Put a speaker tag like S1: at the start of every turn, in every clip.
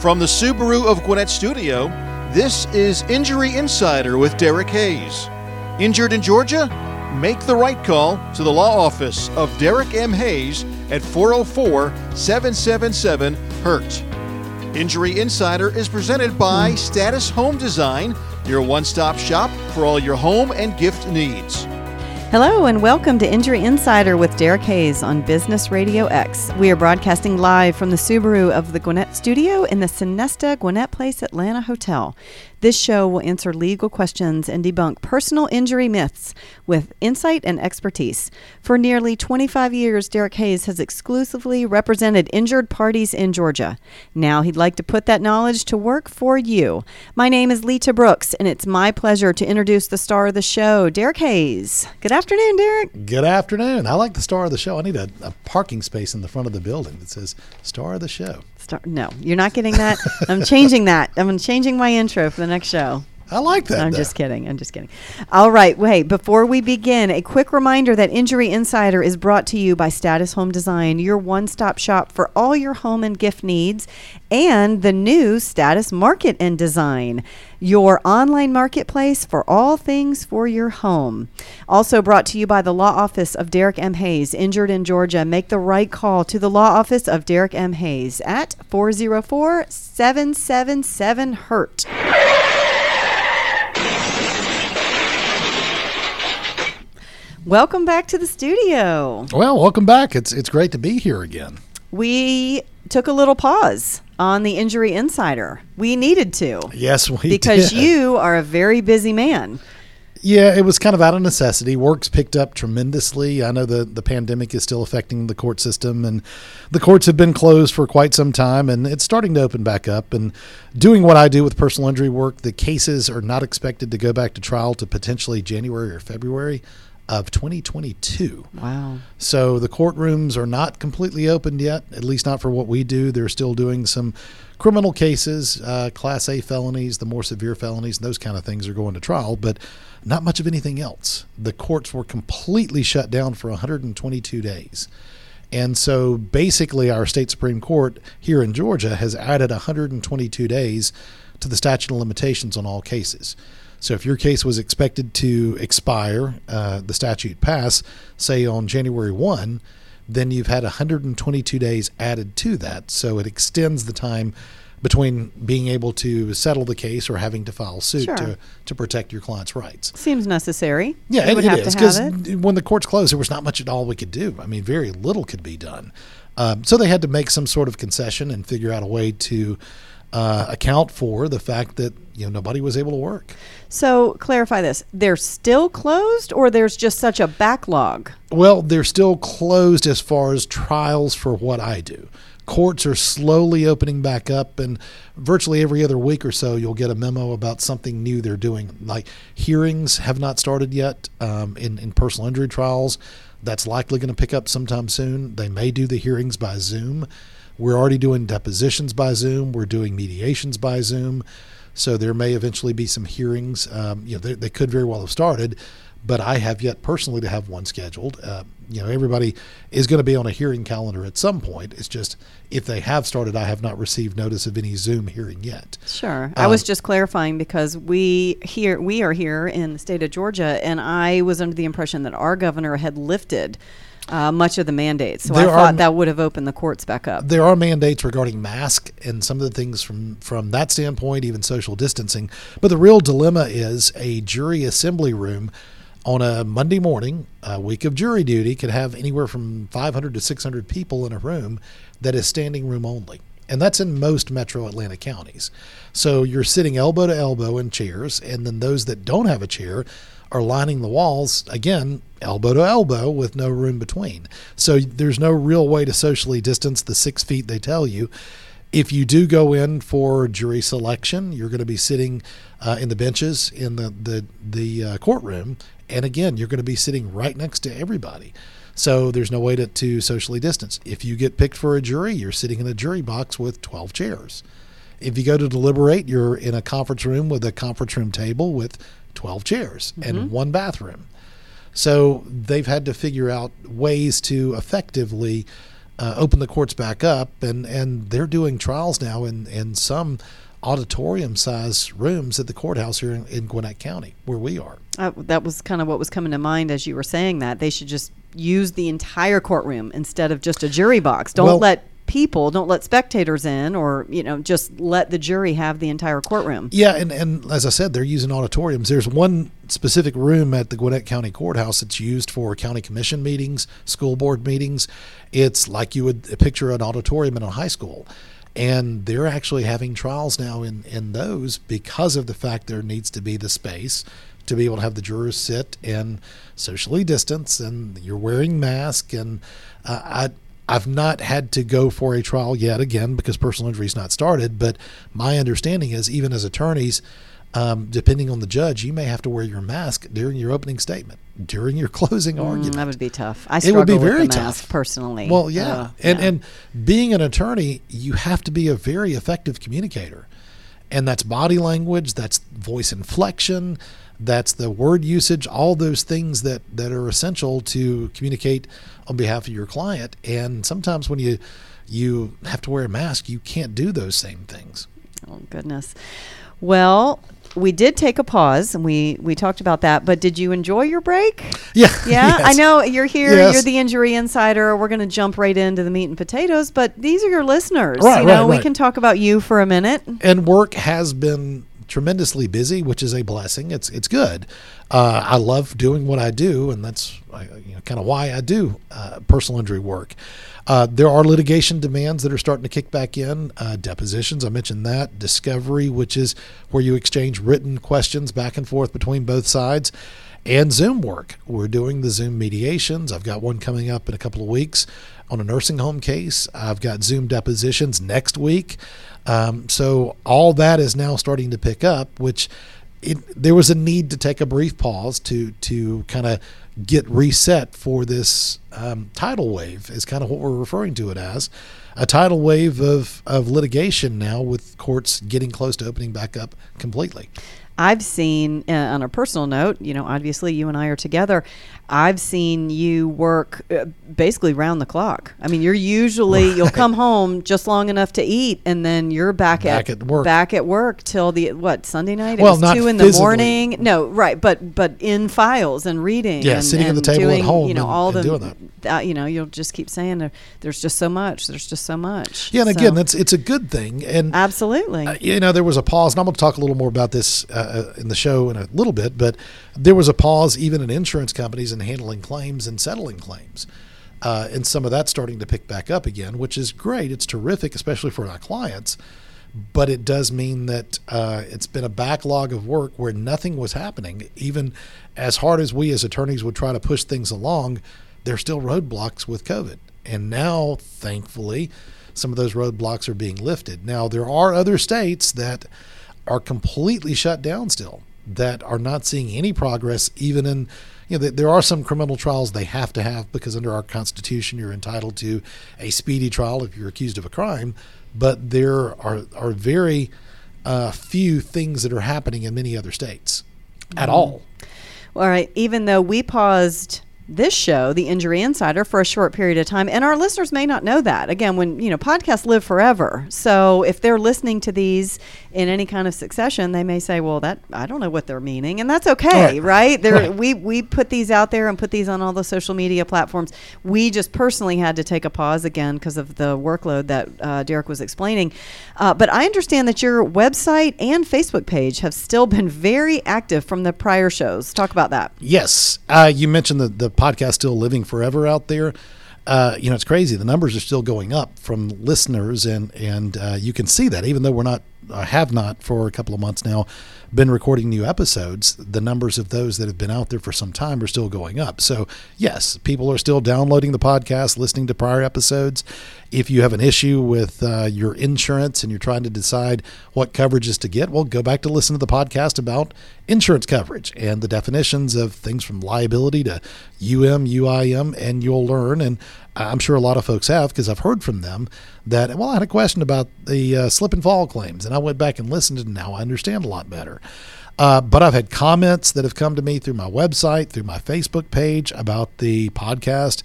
S1: From the Subaru of Gwinnett studio, this is Injury Insider with Derek Hayes. Injured in Georgia? Make the right call to the law office of Derek M. Hayes at 404 777 HURT. Injury Insider is presented by Status Home Design, your one stop shop for all your home and gift needs.
S2: Hello and welcome to Injury Insider with Derek Hayes on Business Radio X. We are broadcasting live from the Subaru of the Gwinnett studio in the Sonesta Gwinnett Place Atlanta Hotel. This show will answer legal questions and debunk personal injury myths with insight and expertise. For nearly 25 years, Derek Hayes has exclusively represented injured parties in Georgia. Now he'd like to put that knowledge to work for you. My name is Lita Brooks, and it's my pleasure to introduce the star of the show, Derek Hayes. Good afternoon, Derek.
S3: Good afternoon. I like the star of the show. I need a, a parking space in the front of the building that says star of the show.
S2: Star- no, you're not getting that. I'm changing that. I'm changing my intro for the next show.
S3: I like that.
S2: I'm
S3: though.
S2: just kidding. I'm just kidding. All right. Wait, before we begin, a quick reminder that Injury Insider is brought to you by Status Home Design, your one stop shop for all your home and gift needs, and the new Status Market and Design, your online marketplace for all things for your home. Also brought to you by the Law Office of Derek M. Hayes, injured in Georgia. Make the right call to the Law Office of Derek M. Hayes at 404 777 HURT. Welcome back to the studio.
S3: Well, welcome back. It's it's great to be here again.
S2: We took a little pause on the Injury Insider. We needed to
S3: Yes, we
S2: because
S3: did.
S2: you are a very busy man.
S3: Yeah, it was kind of out of necessity. Work's picked up tremendously. I know the the pandemic is still affecting the court system, and the courts have been closed for quite some time, and it's starting to open back up. And doing what I do with personal injury work, the cases are not expected to go back to trial to potentially January or February of 2022.
S2: Wow.
S3: So the courtrooms are not completely opened yet, at least not for what we do. They're still doing some criminal cases, uh, Class A felonies, the more severe felonies, and those kind of things are going to trial, but not much of anything else. The courts were completely shut down for 122 days. And so basically, our state Supreme Court here in Georgia has added 122 days to the statute of limitations on all cases. So if your case was expected to expire, uh, the statute pass, say on January 1, then you've had 122 days added to that. So it extends the time between being able to settle the case or having to file suit
S2: Sure.
S3: to, to protect your client's rights.
S2: Seems necessary.
S3: Yeah, it,
S2: would
S3: it
S2: have
S3: is because when the courts closed, there was not much at all we could do. I mean, very little could be done. Um, so they had to make some sort of concession and figure out a way to uh, account for the fact that you know nobody was able to work.
S2: So clarify this: they're still closed, or there's just such a backlog.
S3: Well, they're still closed as far as trials for what I do. Courts are slowly opening back up, and virtually every other week or so, you'll get a memo about something new they're doing. Like hearings have not started yet um, in, in personal injury trials. That's likely going to pick up sometime soon. They may do the hearings by Zoom. We're already doing depositions by Zoom, we're doing mediations by Zoom. So there may eventually be some hearings. Um, you know, they, they could very well have started, but I have yet personally to have one scheduled. Uh, you know, everybody is going to be on a hearing calendar at some point. It's just if they have started, I have not received notice of any Zoom hearing yet.
S2: Sure. I
S3: Um,
S2: was just clarifying because we here we are here in the state of Georgia, and I was under the impression that our governor had lifted uh, much of the mandates. So I
S3: There are
S2: thought
S3: m-
S2: that would have opened the courts back up.
S3: There are mandates regarding mask and some of the things from from that standpoint, even social distancing. But the real dilemma is a jury assembly room on a Monday morning, a week of jury duty, could have anywhere from 500 to 600 people in a room that is standing room only. And that's in most metro Atlanta counties. So you're sitting elbow to elbow in chairs, and then those that don't have a chair are lining the walls, again, elbow to elbow with no room between. So there's no real way to socially distance the six feet they tell you. If you do go in for jury selection, you're going to be sitting uh, in the benches in the the the uh, courtroom, and again, you're going to be sitting right next to everybody. So there's no way to, to socially distance. If you get picked for a jury, you're sitting in a jury box with 12 chairs. If you go to deliberate, you're in a conference room with a conference room table with 12 chairs and one bathroom. So they've had to figure out ways to effectively uh, open the courts back up, and and they're doing trials now in in some auditorium size rooms at the courthouse here in, in Gwinnett County, where we are.
S2: Uh, that was kind of what was coming to mind as you were saying that. They should just use the entire courtroom instead of just a jury box. Don't
S3: Well-
S2: let people, don't let spectators in, or you know, just let the jury have the entire courtroom.
S3: Yeah, and, and as I said, they're using auditoriums. There's one specific room at the Gwinnett County Courthouse that's used for county commission meetings, school board meetings. It's like you would picture an auditorium in a high school. And they're actually having trials now in, in those because of the fact there needs to be the space to be able to have the jurors sit and socially distance and you're wearing mask and uh, I I've not had to go for a trial yet again because personal injury's not started but my understanding is even as attorneys um, depending on the judge you may have to wear your mask during your opening statement during your closing
S2: Mm,
S3: argument
S2: that would be tough. I
S3: It
S2: struggle
S3: would be
S2: with
S3: very
S2: the mask
S3: tough.
S2: personally.
S3: well, yeah.
S2: Uh,
S3: and
S2: yeah.
S3: and being an attorney, you have to be a very effective communicator. And that's body language, that's voice inflection, that's the word usage, all those things that that are essential to communicate on behalf of your client. And sometimes when you you have to wear a mask, you can't do those same things.
S2: Oh goodness. Well, we did take a pause and we we talked about that, but did you enjoy your break?
S3: Yeah.
S2: Yeah, I know you're here.
S3: Yes.
S2: You're the injury insider. We're going to jump right into the meat and potatoes, but these are your listeners.
S3: Right,
S2: you know,
S3: right,
S2: we can talk about you for a minute.
S3: and work has been tremendously busy, which is a blessing. It's it's good. Uh, I love doing what I do, and that's you know, kind of why I do uh, personal injury work. Uh, there are litigation demands that are starting to kick back in. Uh, depositions, I mentioned that. Discovery, which is where you exchange written questions back and forth between both sides. And Zoom work. We're doing the Zoom mediations. I've got one coming up in a couple of weeks on a nursing home case. I've got Zoom depositions next week. Um, so all that is now starting to pick up, which it, there was a need to take a brief pause to to kind of get reset for this um, tidal wave is kind of what we're referring to it as a tidal wave of, of litigation now with courts getting close to opening back up completely.
S2: I've seen, uh, on a personal note, you know, obviously you and I are together. I've seen you work uh, basically round the clock. I mean, you're usually you'll come home just long enough to eat, and then you're back,
S3: Back
S2: at,
S3: at work.
S2: back at work till the what Sunday night? It
S3: Well,
S2: was
S3: not
S2: two in the morning. No, right, but but in files and reading.
S3: Yeah,
S2: and,
S3: sitting at the
S2: and
S3: table at home
S2: You know,
S3: and-
S2: all
S3: and
S2: the
S3: doing that.
S2: uh, you know, you'll just keep saying there's just so much. There's just so much.
S3: Yeah, and
S2: So-
S3: again, that's it's a good thing. And
S2: absolutely.
S3: Uh, you know, there was a pause, and I'm going to talk a little more about this uh, in the show in a little bit, but there was a pause even in insurance companies in handling claims and settling claims. Uh, and some of that's starting to pick back up again, which is great. It's terrific, especially for our clients. But it does mean that uh, it's been a backlog of work where nothing was happening. Even as hard as we as attorneys would try to push things along, there's still roadblocks with COVID. And now, thankfully, some of those roadblocks are being lifted. Now, there are other states that are completely shut down still, that are not seeing any progress, even in, you know, there are some criminal trials they have to have because under our Constitution, you're entitled to a speedy trial if you're accused of a crime. But there are, are very uh, few things that are happening in many other states at all.
S2: All right. Even though we paused this show, The Injury Insider, for a short period of time, and our listeners may not know that. Again, when you know podcasts live forever, so if they're listening to these in any kind of succession, they may say, "Well, that I don't know what they're meaning," and that's okay,
S3: Right.
S2: right?
S3: Right.
S2: we we put these out there and put these on all the social media platforms. We just personally had to take a pause again because of the workload that uh, Derek was explaining. Uh, but I understand that your website and Facebook page have still been very active from the prior shows. Talk about that.
S3: Yes, uh, you mentioned the the podcast still living forever out there. Uh, you know, it's crazy. The numbers are still going up from listeners, and and uh, you can see that even though we're not uh, have not for a couple of months now been recording new episodes, the numbers of those that have been out there for some time are still going up. So yes, people are still downloading the podcast, listening to prior episodes. If you have an issue with uh, your insurance and you're trying to decide what coverages to get, well, go back to listen to the podcast about insurance coverage and the definitions of things from liability to UM, UIM, and you'll learn. And I'm sure a lot of folks have because I've heard from them that, well, I had a question about the uh, slip and fall claims, and I went back and listened, and now I understand a lot better. Uh, but I've had comments that have come to me through my website, through my Facebook page about the podcast.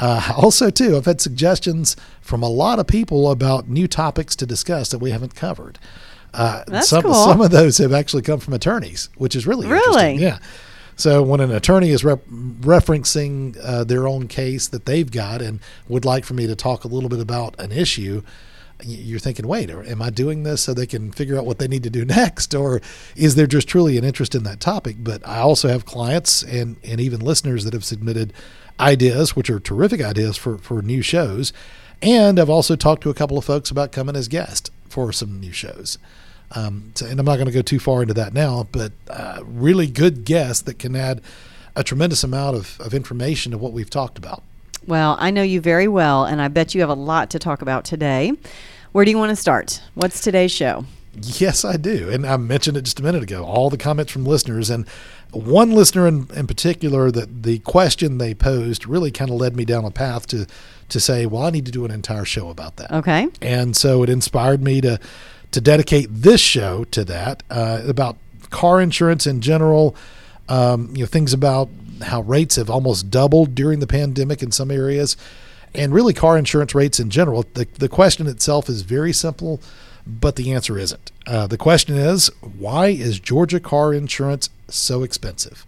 S3: Uh, also, too, I've had suggestions from a lot of people about new topics to discuss that we haven't covered. Uh,
S2: That's
S3: some
S2: cool.
S3: some of those have actually come from attorneys, which is really
S2: Really?
S3: Yeah. So when an attorney is rep- referencing uh, their own case that they've got and would like for me to talk a little bit about an issue, you're thinking, wait, am I doing this so they can figure out what they need to do next, or is there just truly an interest in that topic? But I also have clients and and even listeners that have submitted ideas, which are terrific ideas for for new shows, and I've also talked to a couple of folks about coming as guests for some new shows. Um, so, and I'm not going to go too far into that now, but uh, really good guests that can add a tremendous amount of, of information to what we've talked about.
S2: Well, I know you very well, and I bet you have a lot to talk about today. Where do you want to start? What's today's show?
S3: Yes, I do. And I mentioned it just a minute ago, all the comments from listeners. And one listener in, in particular, that the question they posed really kind of led me down a path to, to say, well, I need to do an entire show about that.
S2: Okay.
S3: And so it inspired me to, to dedicate this show to that uh, about car insurance in general, um, you know, things about how rates have almost doubled during the pandemic in some areas, and really car insurance rates in general. The, the question itself is very simple, but the answer isn't. Uh, the question is why is Georgia car insurance so expensive?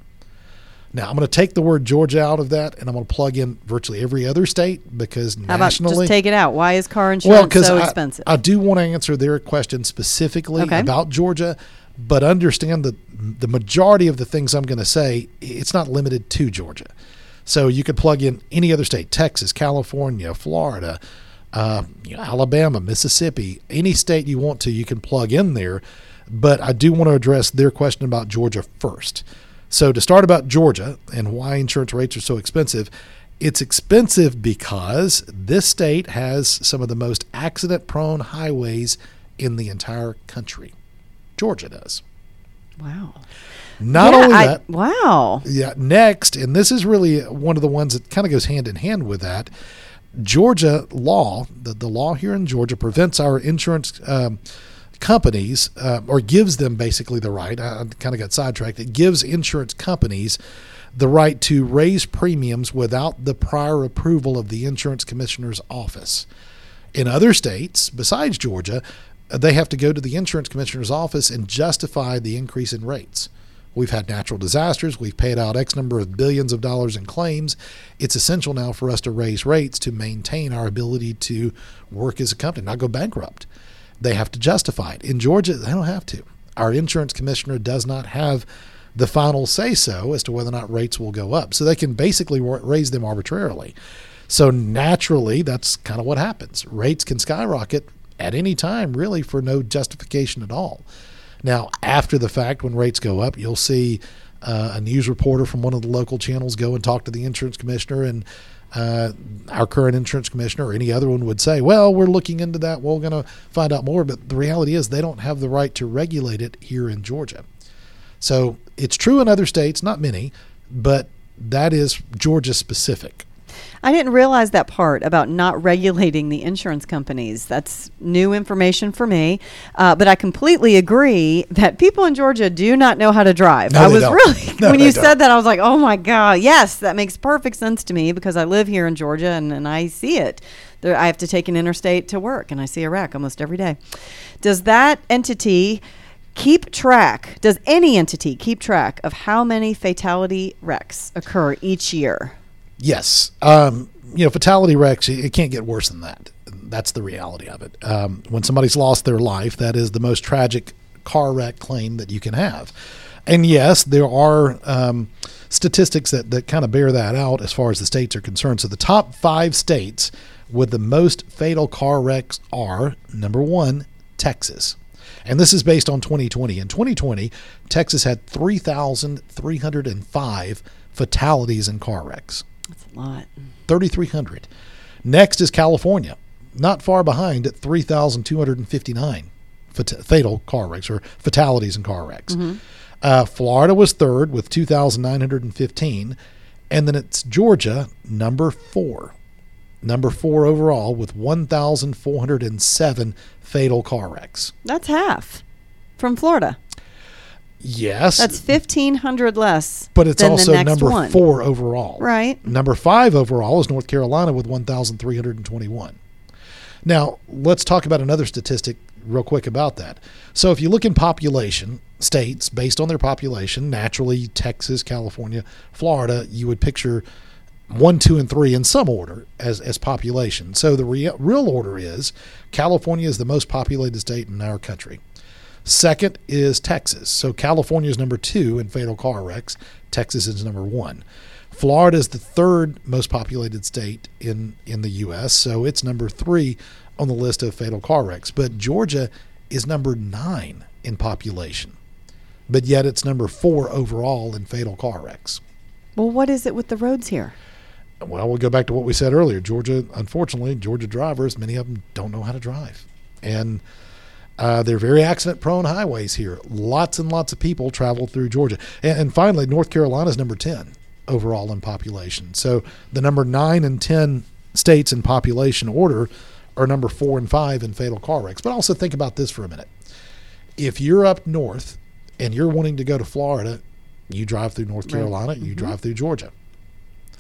S3: Now, I'm going to take the word Georgia out of that and I'm going to plug in virtually every other state because
S2: How about
S3: nationally.
S2: just take it out? Why is car insurance
S3: because
S2: so
S3: I,
S2: expensive?
S3: I do want to answer their question specifically
S2: Okay.
S3: about Georgia, but understand that the majority of the things I'm going to say, it's not limited to Georgia. So you could plug in any other state, Texas, California, Florida, uh, you know, Alabama, Mississippi, any state you want to, you can plug in there. But I do want to address their question about Georgia first. So to start about Georgia and why insurance rates are so expensive, it's expensive because this state has some of the most accident prone highways in the entire country. Georgia does.
S2: wow.
S3: Not
S2: Yeah,
S3: only
S2: I-
S3: that,
S2: wow.
S3: yeah, next, and this is really one of the ones that kind of goes hand in hand with that. Georgia law, the, the law here in Georgia prevents our insurance um, companies, uh, or gives them basically the right. I, I kind of got sidetracked. It gives insurance companies the right to raise premiums without the prior approval of the insurance commissioner's office. In other states, besides Georgia, they have to go to the insurance commissioner's office and justify the increase in rates. We've had natural disasters. We've paid out X number of billions of dollars in claims. It's essential now for us to raise rates to maintain our ability to work as a company, not go bankrupt. They have to justify it. In Georgia, they don't have to. Our insurance commissioner does not have the final say so as to whether or not rates will go up. So they can basically raise them arbitrarily. So naturally, that's kind of what happens. Rates can skyrocket at any time, really, for no justification at all. Now, after the fact, when rates go up, you'll see uh, a news reporter from one of the local channels go and talk to the insurance commissioner, and uh, our current insurance commissioner or any other one would say, "Well, we're looking into that. We're going to find out more." But the reality is, they don't have the right to regulate it here in Georgia. So it's true in other states, not many, but that is Georgia specific.
S2: I didn't realize that part about not regulating the insurance companies. That's new information for me. Uh, but I completely agree that people in Georgia do not know how to drive.
S3: No,
S2: I was
S3: don't.
S2: really,
S3: No,
S2: when you
S3: don't.
S2: said that, I was like, oh my God, yes, that makes perfect sense to me because I live here in Georgia and, and I see it. There, I have to take an interstate to work and I see a wreck almost every day. Does that entity keep track, does any entity keep track of how many fatality wrecks occur each year?
S3: Yes. Um, you know, fatality wrecks, it can't get worse than that. That's the reality of it. Um, when somebody's lost their life, that is the most tragic car wreck claim that you can have. And yes, there are um, statistics that, that kind of bear that out as far as the states are concerned. So the top five states with the most fatal car wrecks are number one, Texas. And this is based on 2020. In 2020, Texas had 3,305 fatalities in car wrecks.
S2: That's a lot.
S3: 3,300. Next is California, not far behind at 3,259 fat- fatal car wrecks or fatalities in car wrecks. Uh, Florida was third with 2,915. And then it's Georgia, number four. Number four overall with 1,407 fatal car wrecks.
S2: That's half from Florida.
S3: Yes,
S2: That's 1,500 less.
S3: but it's also number
S2: one.
S3: four overall.
S2: Right.
S3: Number five overall is North Carolina with 1,321. Now, let's talk about another statistic real quick about that. So, if you look in population, states based on their population, naturally, Texas, California, Florida, you would picture one, two, and three in some order as, as population. So, the rea- real order is California is the most populated state in our country. Second is Texas. So California is number two in fatal car wrecks. Texas is number one. Florida is the third most populated state in, in the U.S., so it's number three on the list of fatal car wrecks. But Georgia is number nine in population, but yet it's number four overall in fatal car wrecks.
S2: Well, what is it with the roads here?
S3: Well, we'll go back to what we said earlier. Georgia, unfortunately, Georgia drivers, many of them don't know how to drive. And uh, they're very accident prone highways here. Lots and lots of people travel through Georgia. And, and finally, North Carolina is number 10 overall in population. So the number 9 and 10 states in population order are number 4 and 5 in fatal car wrecks. But also think about this for a minute. If you're up north and you're wanting to go to Florida, you drive through North
S2: Right.
S3: Carolina, you drive through Georgia.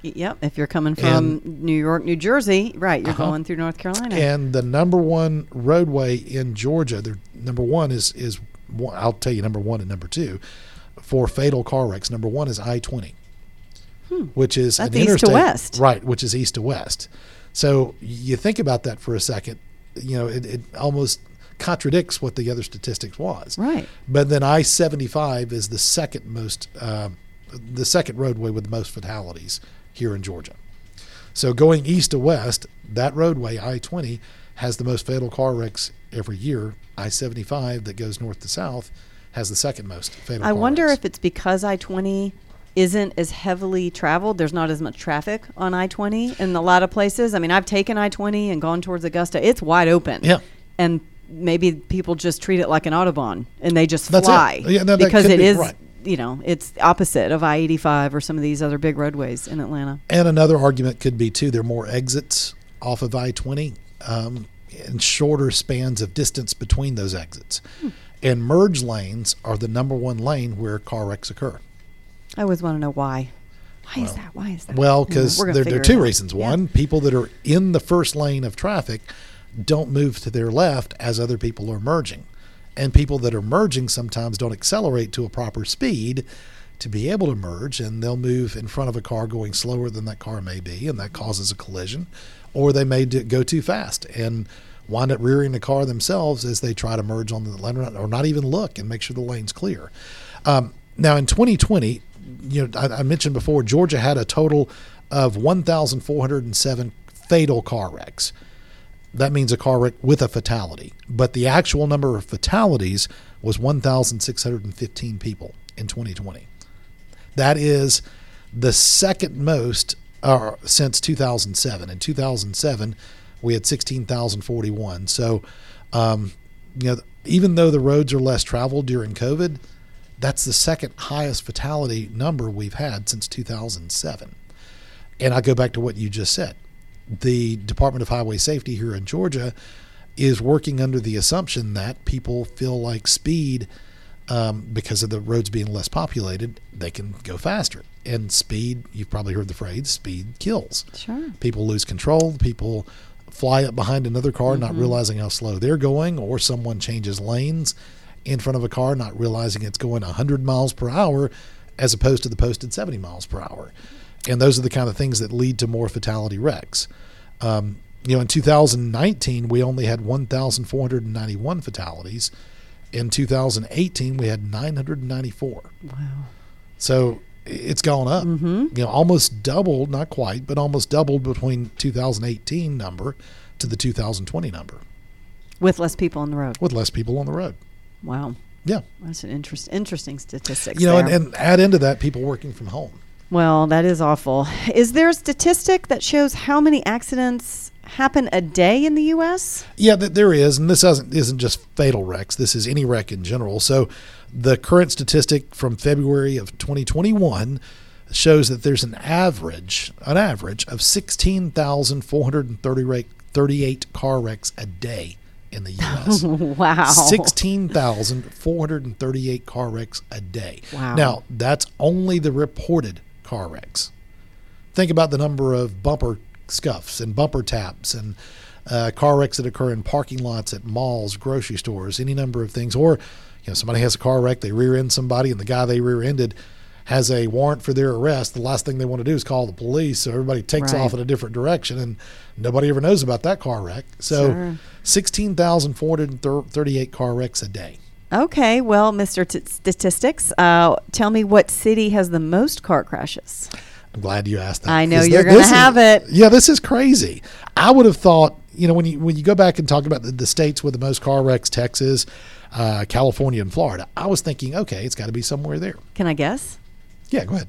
S2: Yep. If you're coming from New York, New Jersey, right, you're
S3: Uh-huh.
S2: going through North Carolina.
S3: And the number one roadway in Georgia, the number one is is I'll tell you number one and number two for fatal car wrecks. Number one is I twenty, which is
S2: Hmm. That's
S3: an
S2: east to
S3: interstate,
S2: west.
S3: right? Which is east to west. So you think about that for a second. You know, it, it almost contradicts what the other statistics was.
S2: Right.
S3: But then I seventy five is the second most, uh, the second roadway with the most fatalities here in Georgia. So going east to west, that roadway I twenty has the most fatal car wrecks every year. I seventy five that goes north to south has the second most fatal.
S2: I wonder
S3: wrecks.
S2: if it's because I 20 isn't as heavily traveled. There's not as much traffic on I 20 in a lot of places. I mean, I've taken I 20 and gone towards Augusta. It's wide open.
S3: Yeah.
S2: And maybe people just treat it like an Autobahn and they just
S3: That's it.
S2: fly.
S3: Yeah, no,
S2: because it
S3: be,
S2: is,
S3: right.
S2: You know, it's opposite of I 85 or some of these other big roadways in Atlanta.
S3: And another argument could be too. There are more exits off of I twenty, um, and shorter spans of distance between those exits. And merge lanes are the number one lane where car wrecks occur.
S2: I always want to know why. Why is that? Why is that?
S3: Well, because there, there are two reasons.
S2: Yeah.
S3: One, people that are in the first lane of traffic don't move to their left as other people are merging. And people that are merging sometimes don't accelerate to a proper speed to be able to merge, and they'll move in front of a car going slower than that car may be, and that causes a collision. Or they may go too fast and wind up rearing the car themselves as they try to merge on the lane or not even look and make sure the lane's clear. Um, now, in 2020, you know, I, I mentioned before, Georgia had a total of 1,407 fatal car wrecks. That means a car wreck with a fatality. But the actual number of fatalities was 1,615 people in 2020. That is the second most uh, since 2007. In 2007, we had 16,041. So, um, you know, even though the roads are less traveled during COVID, that's the second highest fatality number we've had since 2007. And I go back to what you just said. The Department of Highway Safety here in Georgia is working under the assumption that people feel like speed, um, because of the roads being less populated, they can go faster. And speed, you've probably heard the phrase, speed kills.
S2: Sure.
S3: People lose control. People fly up behind another car, not realizing how slow they're going, or someone changes lanes in front of a car, not realizing it's going 100 miles per hour as opposed to the posted 70 miles per hour. And those are the kind of things that lead to more fatality wrecks. Um, you know, in 2019, we only had 1,491 fatalities. In 2018, we had 994.
S2: Wow.
S3: So it's gone up.
S2: Mm-hmm.
S3: You know, almost doubled, not quite, but almost doubled between 2018 number to the 2020 number
S2: With less people on the road.
S3: with less people on the road.
S2: Wow.
S3: Yeah.
S2: That's an interest, interesting statistic.
S3: You know, and, and add into that people working from home.
S2: Well, that is awful. Is there a statistic that shows how many accidents happen a day in the U.S.?
S3: Yeah, th- there is, and this isn't isn't just fatal wrecks. This is any wreck in general. So, the current statistic from February of 2021 shows that there's an average an average of 16,438 car wrecks a day in the U.S.
S2: wow.
S3: 16,438 car wrecks a day.
S2: Wow.
S3: Now, that's only the reported car wrecks. Think about the number of bumper scuffs and bumper taps and uh, car wrecks that occur in parking lots at malls, grocery stores, any number of things. Or, you know, somebody has a car wreck, they rear end somebody, and the guy they rear ended has a warrant for their arrest. The last thing they want to do is call the police. So everybody takes
S2: Right.
S3: off in a different direction, and nobody ever knows about that car wreck. So,
S2: Sure.
S3: 16,438 car wrecks a day.
S2: Okay, well, Mr. T- Statistics, uh, tell me what city has the most car crashes?
S3: I'm glad you asked that.
S2: I know you're
S3: this is-
S2: have it.
S3: Yeah, this is crazy. I would have thought, you know, when you when you go back and talk about the, the states with the most car wrecks, Texas, uh, California, and Florida, I was thinking, okay, it's got to be somewhere there.
S2: Can I guess?
S3: Yeah, go ahead.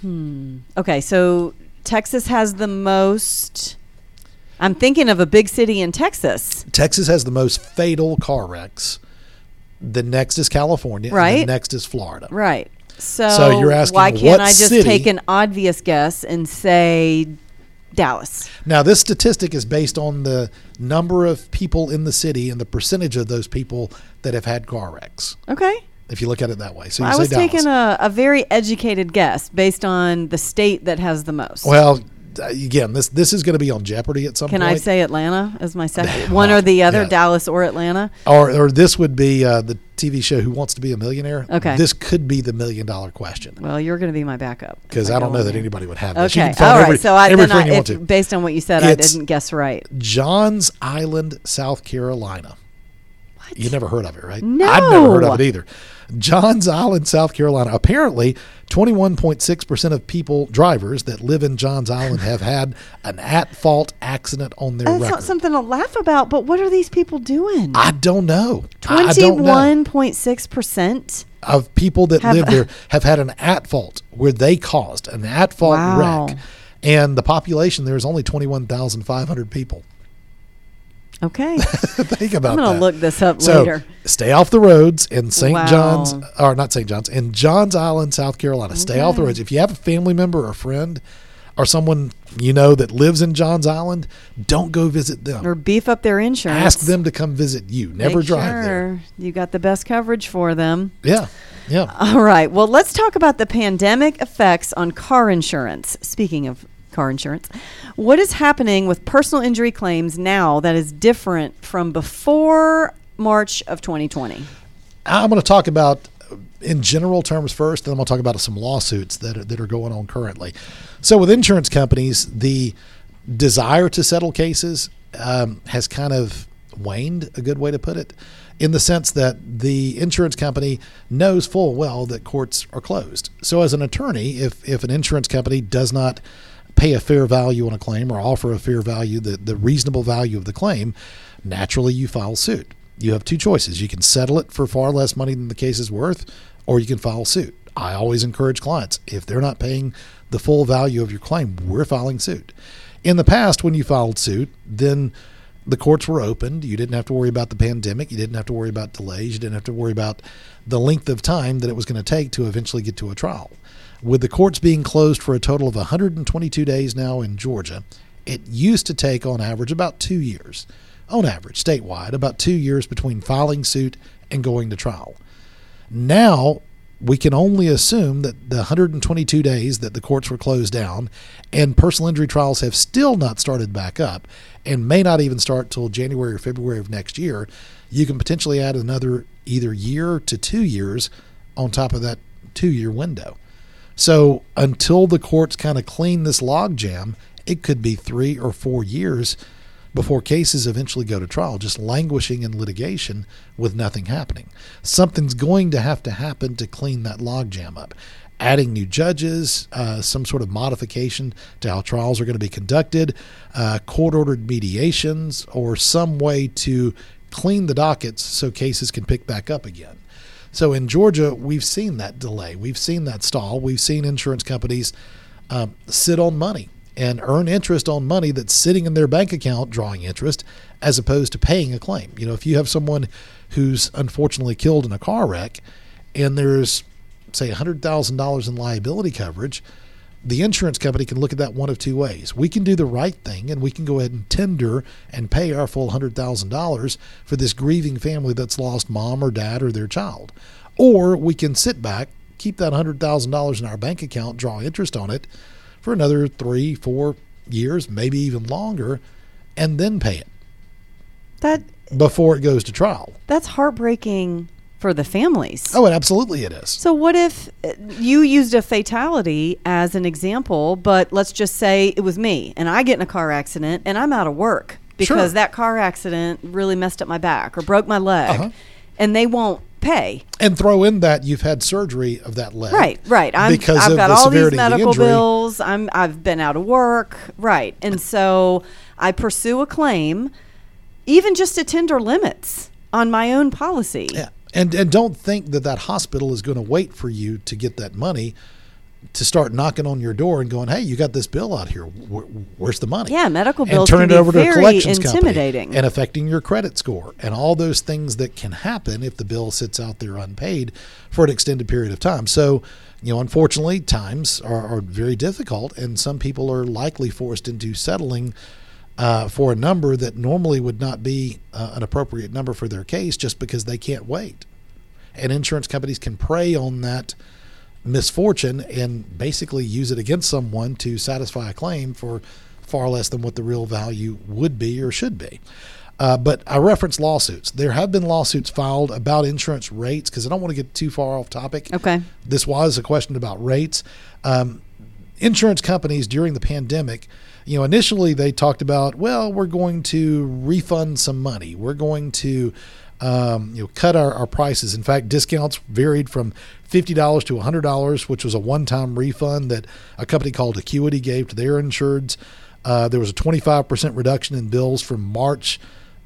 S3: Hmm.
S2: Okay, so Texas has the most. I'm thinking of a big city in Texas.
S3: Texas has the most fatal car wrecks. The next is California. And
S2: Right.
S3: the next is Florida.
S2: Right. So,
S3: So you're asking
S2: why can't I just
S3: city-
S2: take an obvious guess and say Dallas?
S3: Now, this statistic is based on the number of people in the city and the percentage of those people that have had car wrecks.
S2: Okay.
S3: If you look at it that way, so you
S2: I was
S3: Dallas.
S2: taking a, a very educated guess based on the state that has the most.
S3: well, again, this this is going to be on Jeopardy at some point.
S2: Can
S3: point.
S2: I say Atlanta as my second? One or the other,
S3: Yeah.
S2: Dallas or Atlanta?
S3: or or this would be uh, the TV show Who Wants to Be a Millionaire.
S2: Okay.
S3: This could be the million dollar question
S2: Well, you're going to be my backup.
S3: because
S2: I
S3: I don't know that
S2: there.
S3: anybody would have this.
S2: Okay. All right.
S3: every-
S2: so I, then I, if, based on what you said,
S3: It's-
S2: I didn't guess right.
S3: Johns Island, South Carolina.
S2: What?
S3: You never heard of it, right?
S2: No.
S3: I've never heard of it either. Johns Island, South Carolina. Apparently, 21.6% of people, drivers that live in Johns Island, have had an at fault accident on their
S2: That's
S3: record.
S2: not something to laugh about, but what are these people doing?
S3: I don't know. I- I don't know.
S2: Twenty-one point six percent.
S3: of people that
S2: Have-
S3: live there have had an at fault where they caused an at fault
S2: Wow.
S3: wreck. And the population there is only 21,500 people.
S2: Okay,
S3: Think about
S2: I'm
S3: that.
S2: to look this up
S3: so
S2: later.
S3: stay off the roads in St.
S2: Wow.
S3: John's, or not St. John's, in Johns Island, South Carolina. Stay off the roads. If you have a family member or a friend or someone you know that lives in Johns Island, don't go visit them.
S2: Or beef up their insurance.
S3: Ask them to come visit you. Never
S2: Make
S3: drive
S2: sure
S3: there.
S2: You got the best coverage for them.
S3: Yeah. Yeah.
S2: All right. Well, let's talk about the pandemic effects on car insurance. Speaking of car insurance, what is happening with personal injury claims now that is different from before March of 2020?
S3: I'm going to talk about in general terms first, then I'm going to talk about some lawsuits that are, that are going on currently. So, with insurance companies, the desire to settle cases um, has kind of waned, a good way to put it, in the sense that the insurance company knows full well that courts are closed. So, as an attorney, if, if an insurance company does not pay a fair value on a claim or offer a fair value, the, the reasonable value of the claim, naturally you file suit. You have two choices. You can settle it for far less money than the case is worth, or you can file suit. I always encourage clients if they're not paying the full value of your claim, we're filing suit. In the past, when you filed suit, then the courts were opened. You didn't have to worry about the pandemic. You didn't have to worry about delays. You didn't have to worry about the length of time that it was going to take to eventually get to a trial. With the courts being closed for a total of 122 days now in Georgia, it used to take on average about two years, on average, statewide, about two years between filing suit and going to trial. Now, we can only assume that the 122 days that the courts were closed down and personal injury trials have still not started back up and may not even start till January or February of next year, you can potentially add another either year to two years on top of that two year window. So until the courts kind of clean this logjam, it could be three or four years before cases eventually go to trial, just languishing in litigation with nothing happening. Something's going to have to happen to clean that logjam up. Adding new judges, uh, some sort of modification to how trials are going to be conducted, uh, court ordered mediations, or some way to clean the dockets so cases can pick back up again. So in Georgia, we've seen that delay. We've seen that stall. We've seen insurance companies um, sit on money and earn interest on money that's sitting in their bank account drawing interest as opposed to paying a claim. You know, if you have someone who's unfortunately killed in a car wreck and there's, say, $100,000 in liability coverage, the insurance company can look at that one of two ways. We can do the right thing and we can go ahead and tender and pay our full $100,000 for this grieving family that's lost mom or dad or their child. Or we can sit back, keep that $100,000 in our bank account, draw interest on it for another three, four years, maybe even longer, and then pay it
S2: That
S3: before it goes to trial.
S2: that's heartbreaking for the families.
S3: Oh, and absolutely it is.
S2: So what if uh, you used a fatality as an example, but let's just say it was me and I get in a car accident and I'm out of work because
S3: Sure.
S2: that car accident really messed up my back or broke my leg
S3: Uh-huh.
S2: and they won't pay.
S3: And throw in that you've had surgery of that leg.
S2: Right, right. I'm,
S3: because
S2: I've
S3: of
S2: got
S3: the
S2: all these
S3: the
S2: medical
S3: injury.
S2: bills. I'm I've been out of work. Right. And so I pursue a claim, even just to tender limits on my own policy.
S3: Yeah. And and don't think that that hospital is going to wait for you to get that money to start knocking on your door and going, "Hey, you got this bill out here. Where, where's the money?"
S2: Yeah, medical bills
S3: and
S2: turn
S3: it over to a collections company
S2: intimidating.
S3: and affecting your credit score and all those things that can happen if the bill sits out there unpaid for an extended period of time. So, you know, unfortunately, times are, are very difficult, and some people are likely forced into settling uh, for a number that normally would not be uh, an appropriate number for their case just because they can't wait. And insurance companies can prey on that misfortune and basically use it against someone to satisfy a claim for far less than what the real value would be or should be. Uh, but I reference lawsuits. There have been lawsuits filed about insurance rates because I don't want to get too far off topic.
S2: Okay.
S3: This was a question about rates. Um, insurance companies during the pandemic, you know, initially they talked about, well, we're going to refund some money. We're going to, um, you know, cut our, our prices. In fact, discounts varied from fifty dollars to hundred dollars, which was a one-time refund that a company called Acuity gave to their insureds. Uh, there was a twenty-five percent reduction in bills from March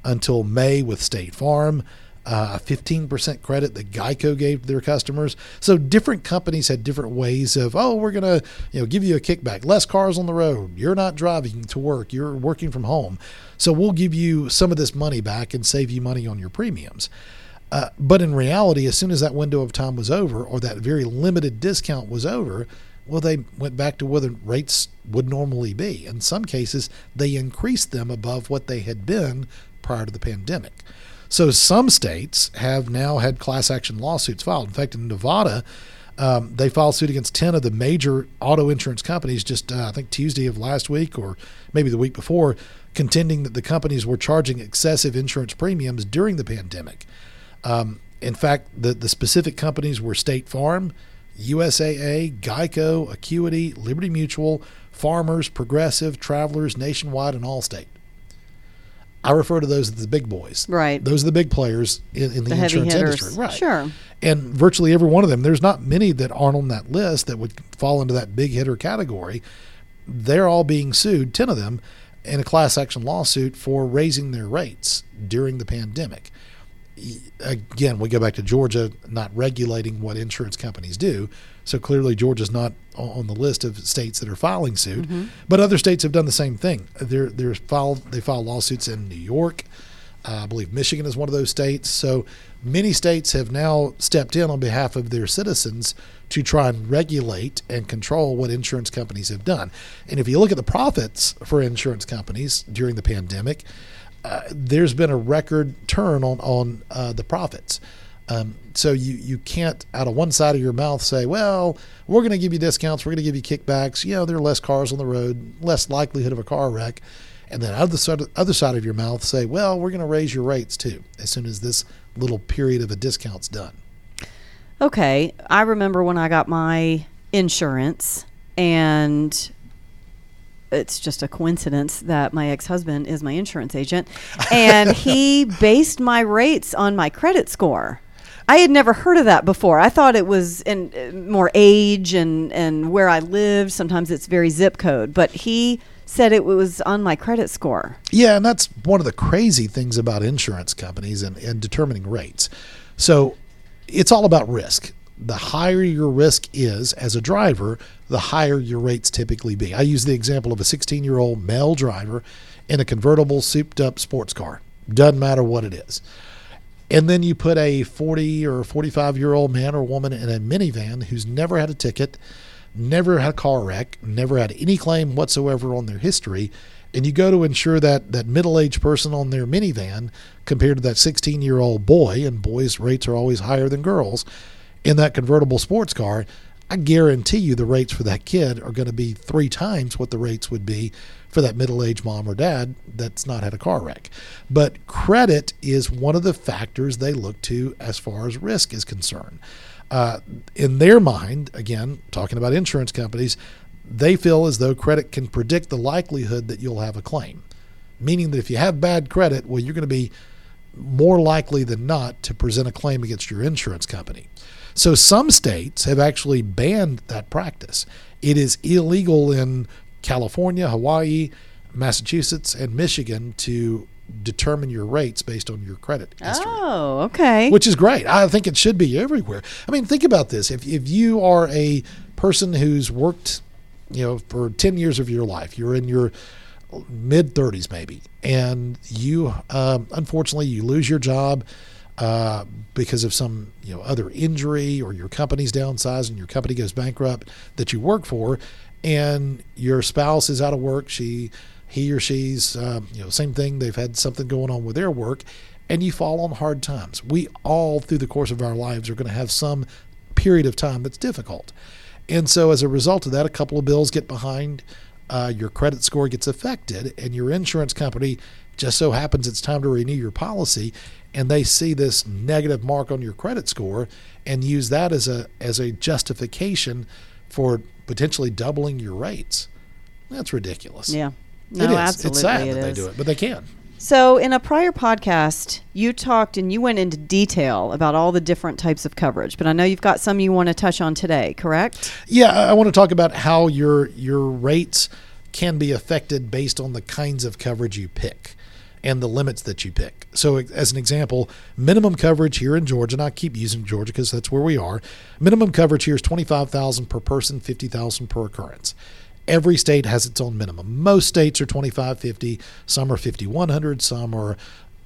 S3: until May with State Farm uh, a 15% credit that Geico gave to their customers. So different companies had different ways of, oh, we're going to, you know, give you a kickback, less cars on the road. You're not driving to work. You're working from home. So we'll give you some of this money back and save you money on your premiums. Uh, but in reality, as soon as that window of time was over or that very limited discount was over, well, they went back to where the rates would normally be. In some cases, they increased them above what they had been prior to the pandemic. So some states have now had class action lawsuits filed. In fact, in Nevada, um, they filed suit against 10 of the major auto insurance companies just, uh, I think, Tuesday of last week or maybe the week before, contending that the companies were charging excessive insurance premiums during the pandemic. Um, in fact, the, the specific companies were State Farm, USAA, Geico, Acuity, Liberty Mutual, Farmers, Progressive, Travelers, Nationwide, and Allstate. I refer to those as the big boys.
S2: Right.
S3: Those are the big players in, in the,
S2: The
S3: insurance industry. Right.
S2: Sure.
S3: And virtually every one of them, there's not many that aren't on that list that would fall into that big hitter category. They're all being sued, 10 of them, in a class action lawsuit for raising their rates during the pandemic. Again, we go back to Georgia not regulating what insurance companies do. So clearly, Georgia's not on the list of states that are filing suit. But other states have done the same thing. They're, they're filed, they filed lawsuits in New York, uh, I believe Michigan is one of those states. So many states have now stepped in on behalf of their citizens to try and regulate and control what insurance companies have done. And if you look at the profits for insurance companies during the pandemic, uh, there's been a record turn on on uh, the profits. Um, so you you can't out of one side of your mouth say, well, we're going to give you discounts, we're going to give you kickbacks. You know, there are less cars on the road, less likelihood of a car wreck, and then out of the other side of your mouth say, well, we're going to raise your rates too as soon as this little period of a discount's done.
S2: Okay, I remember when I got my insurance, and it's just a coincidence that my ex husband is my insurance agent, and he based my rates on my credit score. I had never heard of that before. I thought it was in uh, more age and, and where I lived. Sometimes it's very zip code, but he said it was on my credit score.
S3: Yeah, and that's one of the crazy things about insurance companies and, and determining rates. So it's all about risk. The higher your risk is as a driver, the higher your rates typically be. I use the example of a 16 year old male driver in a convertible, souped up sports car. Doesn't matter what it is. And then you put a 40 or 45 year old man or woman in a minivan who's never had a ticket, never had a car wreck, never had any claim whatsoever on their history, and you go to insure that that middle-aged person on their minivan compared to that 16-year-old boy, and boys' rates are always higher than girls in that convertible sports car. I guarantee you the rates for that kid are going to be three times what the rates would be for that middle aged mom or dad that's not had a car wreck. But credit is one of the factors they look to as far as risk is concerned. Uh, in their mind, again, talking about insurance companies, they feel as though credit can predict the likelihood that you'll have a claim. Meaning that if you have bad credit, well, you're going to be more likely than not to present a claim against your insurance company. So some states have actually banned that practice. It is illegal in California, Hawaii, Massachusetts, and Michigan to determine your rates based on your credit history.
S2: Oh, okay.
S3: Which is great. I think it should be everywhere. I mean, think about this. If if you are a person who's worked, you know, for 10 years of your life, you're in your mid 30s maybe, and you um, unfortunately you lose your job uh, because of some you know other injury or your company's downsized and your company goes bankrupt that you work for, and your spouse is out of work. She, he or she's um, you know same thing. They've had something going on with their work, and you fall on hard times. We all through the course of our lives are going to have some period of time that's difficult. And so, as a result of that, a couple of bills get behind, uh, your credit score gets affected, and your insurance company just so happens it's time to renew your policy and they see this negative mark on your credit score and use that as a as a justification for potentially doubling your rates. That's ridiculous.
S2: Yeah. No,
S3: it is.
S2: absolutely.
S3: It's sad
S2: it
S3: that they do it, but they can.
S2: So, in a prior podcast, you talked and you went into detail about all the different types of coverage, but I know you've got some you want to touch on today, correct?
S3: Yeah, I I want to talk about how your your rates can be affected based on the kinds of coverage you pick and the limits that you pick. So, as an example, minimum coverage here in Georgia, and I keep using Georgia because that's where we are. Minimum coverage here is twenty five thousand per person, fifty thousand per occurrence. Every state has its own minimum. Most states are twenty five fifty. Some are fifty one hundred. Some are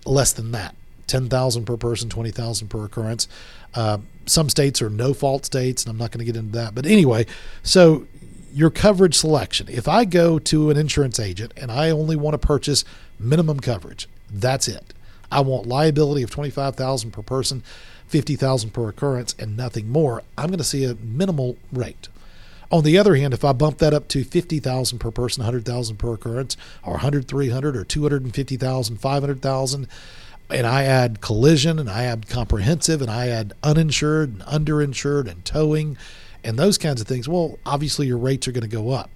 S3: less than that. 10,000 per person, 20,000 per occurrence. Uh, some states are no fault states, and I'm not going to get into that. But anyway, so your coverage selection. If I go to an insurance agent and I only want to purchase minimum coverage, that's it. I want liability of 25,000 per person, 50,000 per occurrence and nothing more. I'm going to see a minimal rate. On the other hand, if I bump that up to 50,000 per person, 100,000 per occurrence, or 100, 300, or 250,000, 500,000, and I add collision and I add comprehensive and I add uninsured and underinsured and towing and those kinds of things, well, obviously your rates are going to go up.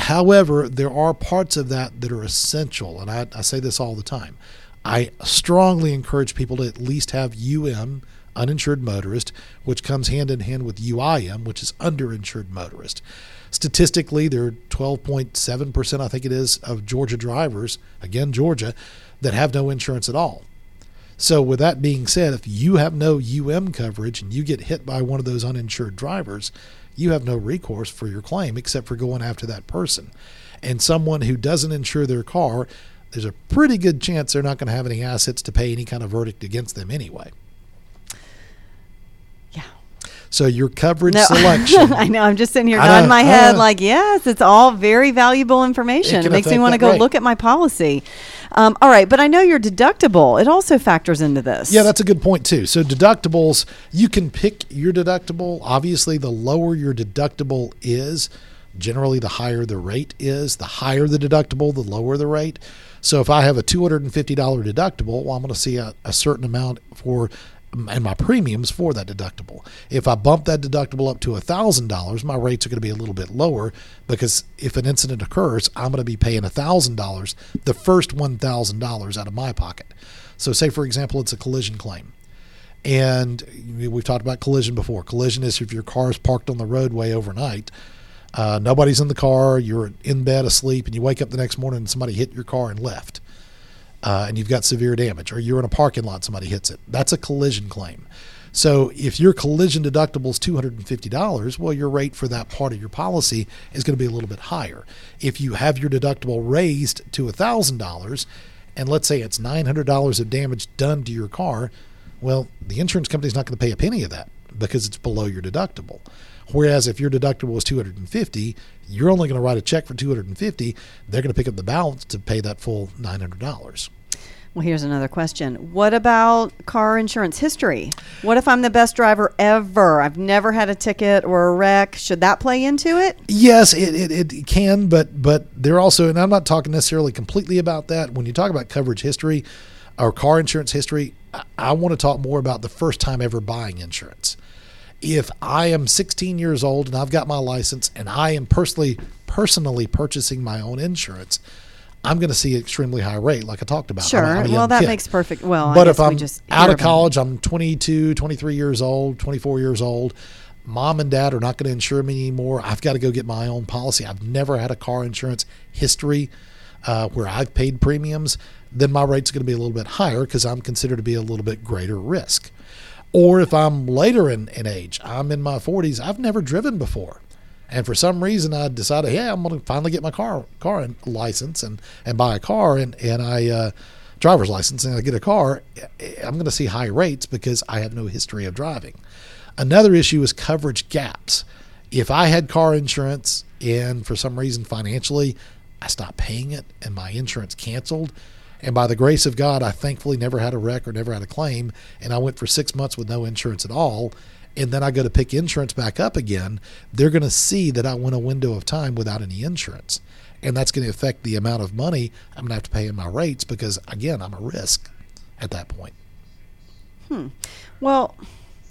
S3: However, there are parts of that that are essential, and I, I say this all the time. I strongly encourage people to at least have UM, uninsured motorist, which comes hand in hand with UIM, which is underinsured motorist. Statistically, there are 12.7%, I think it is, of Georgia drivers, again, Georgia, that have no insurance at all. So, with that being said, if you have no UM coverage and you get hit by one of those uninsured drivers, you have no recourse for your claim except for going after that person. And someone who doesn't insure their car, there's a pretty good chance they're not going to have any assets to pay any kind of verdict against them anyway. So, your coverage
S2: No.
S3: selection.
S2: I know. I'm just sitting here nodding my head
S3: know.
S2: like, yes, it's all very valuable information.
S3: It
S2: It, makes me want to go
S3: rate.
S2: look at my policy. Um, all right, but I know your deductible. It also factors into this.
S3: Yeah, that's a good point too. So deductibles, you can pick your deductible. Obviously, the lower your deductible is, generally the higher the rate is. The higher the deductible, the lower the rate. So if I have a $250 deductible, well, I'm going to see a, a certain amount for and my premiums for that deductible. If I bump that deductible up to $1,000, my rates are going to be a little bit lower because if an incident occurs, I'm going to be paying $1,000, the first $1,000 out of my pocket. So, say for example, it's a collision claim. And we've talked about collision before. Collision is if your car is parked on the roadway overnight, uh, nobody's in the car, you're in bed asleep, and you wake up the next morning and somebody hit your car and left uh, and you've got severe damage, or you're in a parking lot, somebody hits it. That's a collision claim. So if your collision deductible is $250, well, your rate for that part of your policy is going to be a little bit higher. If you have your deductible raised to $1,000, and let's say it's $900 of damage done to your car, well, the insurance company's not going to pay a penny of that. Because it's below your deductible. Whereas if your deductible is 250, you're only going to write a check for 250. They're going to pick up the balance to pay that full $900.
S2: Well, here's another question. What about car insurance history? What if I'm the best driver ever? I've never had a ticket or a wreck. Should that play into it?
S3: Yes, it, it, it can, but but they're also, and I'm not talking necessarily completely about that. When you talk about coverage history or car insurance history, I, want to talk more about the first time ever buying insurance. If I am 16 years old and I've got my license and I am personally personally purchasing my own insurance, I'm going to see an extremely high rate, like I talked about. I'm a-
S2: Sure.
S3: I'm a
S2: well, that
S3: kid.
S2: makes perfect. Well,
S3: but if I'm
S2: just
S3: out of college, I'm 22, 23 years old, 24 years old. Mom and dad are not going to insure me anymore. I've got to go get my own policy. I've never had a car insurance history uh, where I've paid premiums. Then my rate's going to be a little bit higher because I'm considered to be a little bit greater risk. Or if I'm later in, in age, I'm in my 40s, I've never driven before. And for some reason, I decided, yeah, I'm going to finally get my car car license and, and buy a car and and I uh, driver's license and I get a car. I'm going to see high rates because I have no history of driving. Another issue is coverage gaps. If I had car insurance and for some reason financially I stopped paying it and my insurance canceled, and by the grace of God, I thankfully never had a wreck or never had a claim, and I went for six months with no insurance at all. And then I go to pick insurance back up again, they're going to see that I went a window of time without any insurance. And that's going to affect the amount of money I'm going to have to pay in my rates because, again, I'm a risk at that point. Hmm.
S2: Well,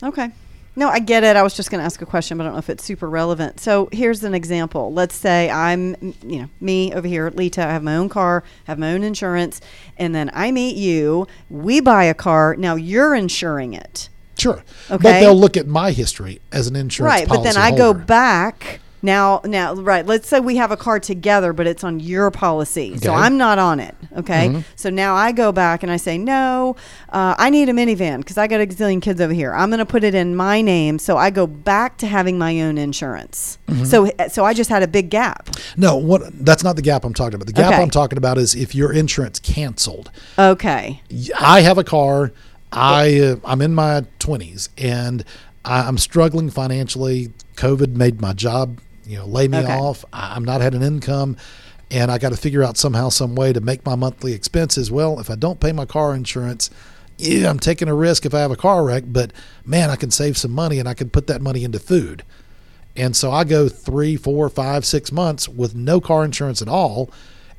S2: okay. No, I get it. I was just going to ask a question, but I don't know if it's super relevant. So here's an example. Let's say I'm, you know, me over here, Lita. I have my own car, have my own insurance, and then I meet you. We buy a car. Now you're insuring it,
S3: Sure.
S2: Okay.
S3: But they'll look at my history as an insurance
S2: right? But then I go back. Now, now, right. Let's say we have a car together, but it's on your policy, so
S3: Okay. Mm-hmm.
S2: I'm not on it. Okay, so now I go back and I say, no, uh, I need a minivan because I got a gazillion kids over here. I'm going to put it in my name, so I go back to having my own insurance.
S3: Mm-hmm.
S2: So, so I just had a big gap.
S3: No, what that's not the gap I'm talking about. The gap
S2: Okay.
S3: I'm talking about is if your insurance canceled.
S2: Okay,
S3: I have a car. I uh, I'm in my 20s and I- I'm struggling financially. COVID made my job, you know, lay me
S2: Okay.
S3: off. I'm not having an income, and I got to figure out somehow, some way to make my monthly expenses. Well, if I don't pay my car insurance, yeah, I'm taking a risk if I have a car wreck. But man, I can save some money, and I can put that money into food. And so I go three, four, five, six months with no car insurance at all.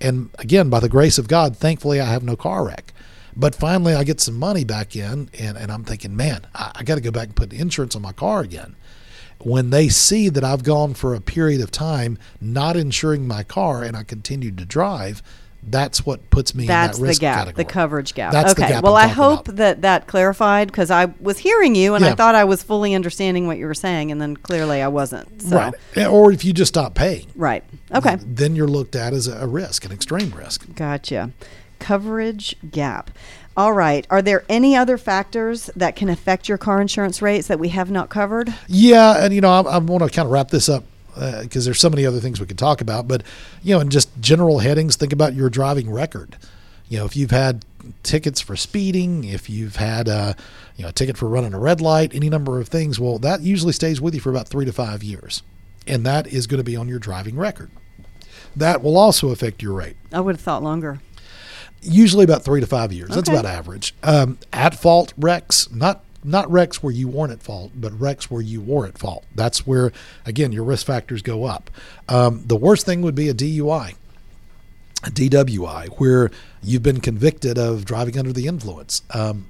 S3: And again, by the grace of God, thankfully I have no car wreck. But finally I get some money back in and, and I'm thinking, man, I, I got to go back and put insurance on my car again. When they see that I've gone for a period of time not insuring my car and I continued to drive, that's what puts me
S2: that's
S3: in that
S2: the
S3: risk
S2: gap,
S3: category.
S2: the coverage gap.
S3: That's the
S2: okay,
S3: gap
S2: well, I hope
S3: about.
S2: that that clarified because I was hearing you and I thought I was fully understanding what you were saying, and then clearly I wasn't. So.
S3: Right. Or if you just stop paying,
S2: Right. Okay.
S3: then you're looked at as a risk, an extreme risk.
S2: Gotcha. Coverage gap. All right. Are there any other factors that can affect your car insurance rates that we have not covered?
S3: Yeah, and you know, I, I want to kind of wrap this up because there's so many other things we could talk about. But you know, in just general headings, think about your driving record. You know, if you've had tickets for speeding, if you've had uh, you know a ticket for running a red light, any number of things, well, that usually stays with you for about three to five years, and that is going to be on your driving record. That will also affect your rate
S2: I would have thought longer.
S3: Usually about three to five years. That's
S2: Okay.
S3: about average. Um, at fault wrecks, not not wrecks where you weren't at fault, but wrecks where you were at fault. That's where again your risk factors go up. Um, the worst thing would be a DUI, a DWI, where you've been convicted of driving under the influence. Um,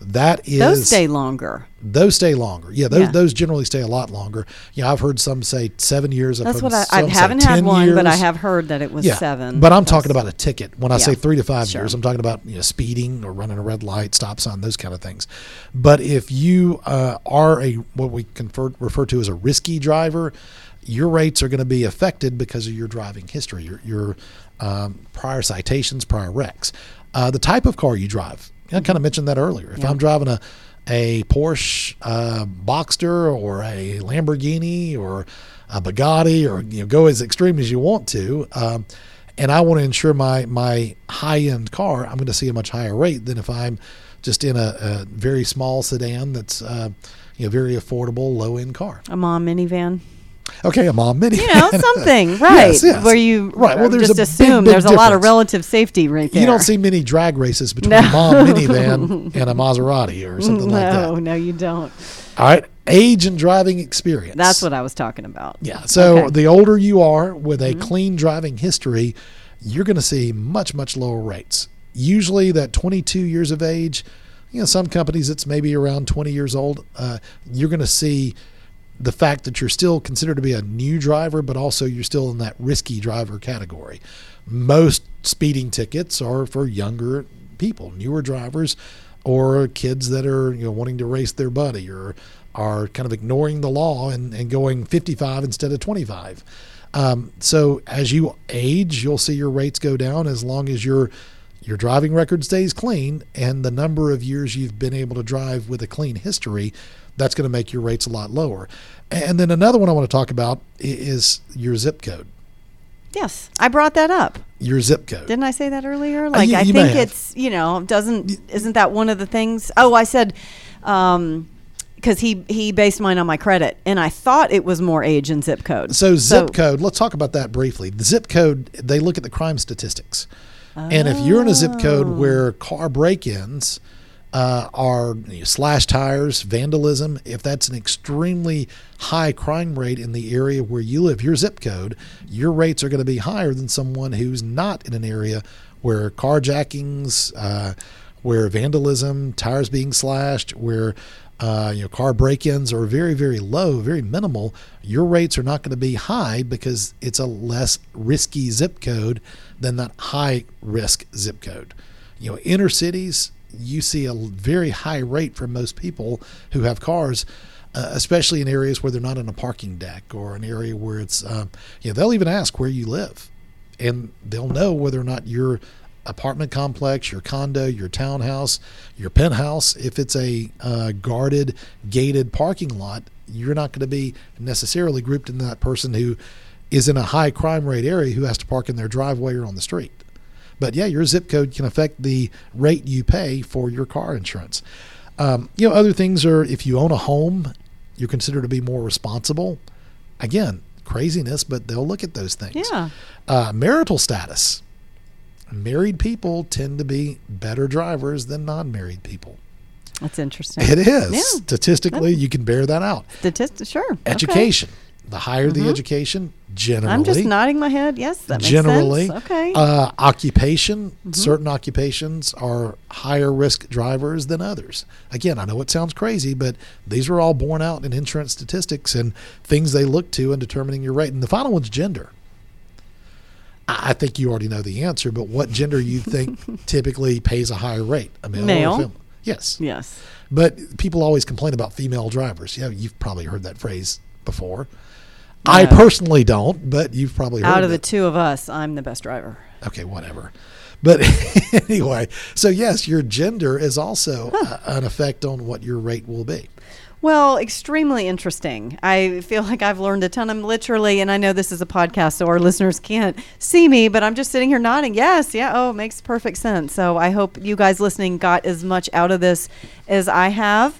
S3: that is
S2: Those stay longer.
S3: those stay longer. Yeah, those
S2: Yeah.
S3: those generally stay a lot longer. Yeah, I've heard some say seven years. I've
S2: That's
S3: heard
S2: what I, I haven't had
S3: 10
S2: one, but I have heard that it was
S3: Yeah,
S2: seven.
S3: But I'm talking about a ticket. When I say three to five
S2: sure.
S3: years, I'm talking about you know, speeding or running a red light, stop sign, those kind of things. But if you uh, are a what we confer, refer to as a risky driver, your rates are going to be affected because of your driving history, your, your um, prior citations, prior wrecks, uh, the type of car you drive. I kind of mentioned that earlier. If I'm driving a a Porsche uh, Boxster or a Lamborghini or a Bugatti or you know go as extreme as you want to, um, and I want to insure my my high end car, I'm going to see a much higher rate than if I'm just in a, a very small sedan that's uh, you know very affordable, low end car.
S2: A mom minivan.
S3: Okay, a mom mini.
S2: You know, something, right?
S3: Yes, yes.
S2: Where you
S3: Right, well, there's
S2: just
S3: a big,
S2: assume
S3: big
S2: there's a lot of relative safety right there.
S3: You don't see many drag races between
S2: No.
S3: a mom minivan and a Maserati or something
S2: no,
S3: like that.
S2: no, no, you don't.
S3: All right, age and driving experience.
S2: That's what I was talking about.
S3: Yeah. So
S2: Okay.
S3: the older you are with
S2: Mm-hmm.
S3: a clean driving history, you're going to see much, much lower rates. Usually, that 22 years of age, you know, some companies it's maybe around 20 years old. Uh, you're going to see the fact that you're still considered to be a new driver, but also you're still in that risky driver category. Most speeding tickets are for younger people, newer drivers, or kids that are you know wanting to race their buddy or are kind of ignoring the law and, and going 55 instead of 25. Um, so as you age, you'll see your rates go down as long as your your driving record stays clean and the number of years you've been able to drive with a clean history, that's going to make your rates a lot lower. And then another one I want to talk about is your zip code.
S2: Yes, I brought that up.
S3: Your zip code.
S2: Didn't I say that earlier? Like
S3: you-
S2: I
S3: you may
S2: think it's you know doesn't isn't that one of the things? Oh, I said um because he he based mine on my credit, and I thought it was more age and zip code.
S3: So zip code, let's talk about that briefly. The zip code, they look at the crime statistics. And if you're in a zip code
S2: Oh.
S3: where car break-ins uh, are you know, slash tires, vandalism, if that's an extremely high crime rate in the area where you live, your zip code, your rates are going to be higher than someone who's not in an area where carjackings, uh, where vandalism, tires being slashed, where uh, you know car break-ins are very very low, very minimal. Your rates are not going to be high because it's a less risky zip code than that high risk zip code. You know, inner cities, you see a very high rate for most people who have cars. Uh, especially in areas where they're not on a parking deck or an area where it's, um, you know, they'll even ask where you live and they'll know whether or not your apartment complex, your condo, your townhouse, your penthouse, if it's a uh, guarded, gated parking lot, you're not going to be necessarily grouped in that person who is in a high crime rate area who has to park in their driveway or on the street. But yeah, your zip code can affect the rate you pay for your car insurance. Um, you know, other things are if you own a home, you're considered to be more responsible. Again, craziness, but they'll look at those things.
S2: Yeah.
S3: Uh, marital status. Married people tend to be better drivers than non-married people.
S2: That's interesting.
S3: It is
S2: Yeah.
S3: statistically, you can bear that out.
S2: Statistics, sure. Okay. Mm-hmm.
S3: The higher the education, generally,
S2: I'm just nodding my head. Yes, that makes
S3: generally,
S2: sense. Okay.
S3: uh, occupation.
S2: Mm-hmm.
S3: Certain occupations are higher risk drivers than others. Again, I know it sounds crazy, but these are all borne out in insurance statistics and things they look to in determining your rate. And the final one's gender. I I think you already know the answer, but what gender you think typically pays a higher rate? A male,
S2: Male.
S3: or a female? Yes.
S2: yes.
S3: But people always complain about female drivers. Yeah, you've probably heard that phrase before. I personally don't, but you've probably heard
S2: Out of the two of us, I'm the best driver.
S3: Okay, whatever. But anyway, so yes, your gender is also uh, an effect on what your rate will be.
S2: Well, extremely interesting. I feel like I've learned a ton. I'm literally, and I know this is a podcast, so our listeners can't see me, but I'm just sitting here nodding. Yes, yeah. Oh, it makes perfect sense. So I hope you guys listening got as much out of this as I have.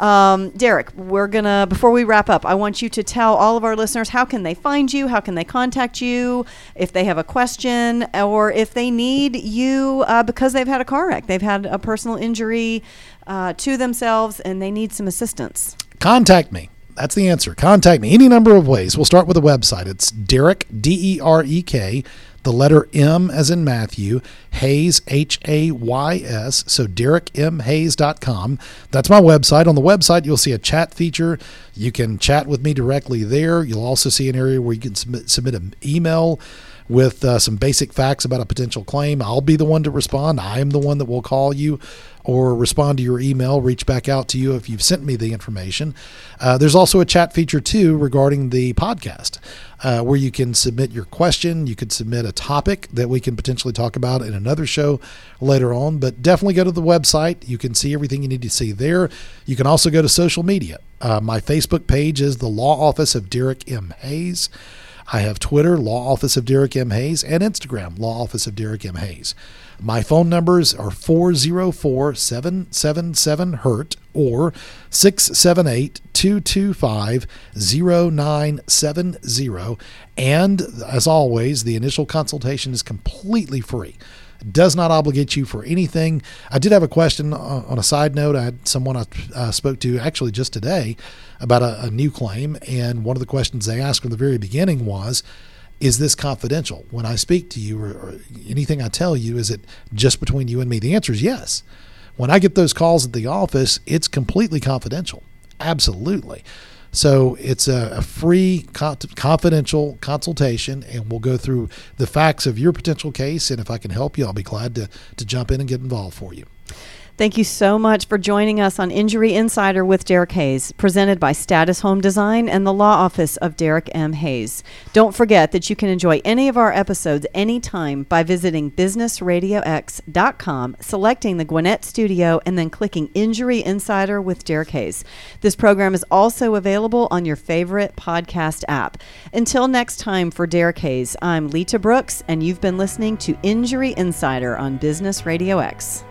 S2: Um, Derek, we're gonna before we wrap up, I want you to tell all of our listeners how can they find you, how can they contact you, if they have a question, or if they need you uh, because they've had a car wreck, they've had a personal injury uh, to themselves, and they need some assistance.
S3: Contact me. That's the answer. Contact me any number of ways. We'll start with a website. It's Derek D E R E K, the letter M as in Matthew, Hayes H A Y S. So DerekMHayes.com. That's my website. On the website, you'll see a chat feature. You can chat with me directly there. You'll also see an area where you can submit, submit an email with uh, some basic facts about a potential claim. I'll be the one to respond. I am the one that will call you or respond to your email, reach back out to you if you've sent me the information. Uh, there's also a chat feature too regarding the podcast uh, where you can submit your question. You could submit a topic that we can potentially talk about in another show later on. But definitely go to the website. You can see everything you need to see there. You can also go to social media. Uh, my Facebook page is the Law Office of Derek M. Hayes. I have Twitter, Law Office of Derek M. Hayes, and Instagram, Law Office of Derek M. Hayes. My phone numbers are 404 777 HURT or 678 225 0970. And as always, the initial consultation is completely free. Does not obligate you for anything. I did have a question uh, on a side note. I had someone I uh, spoke to actually just today about a, a new claim, and one of the questions they asked from the very beginning was, is this confidential? When I speak to you or, or, anything I tell you, is it just between you and me? The answer is yes. When I get those calls at the office, it's completely confidential. Absolutely. So it's a, a free, confidential consultation, and we'll go through the facts of your potential case. And if I can help you, I'll be glad to, to jump in and get involved for you.
S2: Thank you so much for joining us on Injury Insider with Derek Hayes, presented by Status Home Design and the Law Office of Derek M. Hayes. Don't forget that you can enjoy any of our episodes anytime by visiting businessradiox.com, selecting the Gwinnett Studio, and then clicking Injury Insider with Derek Hayes. This program is also available on your favorite podcast app. Until next time, for Derek Hayes, I'm Lita Brooks, and you've been listening to Injury Insider on Business Radio X.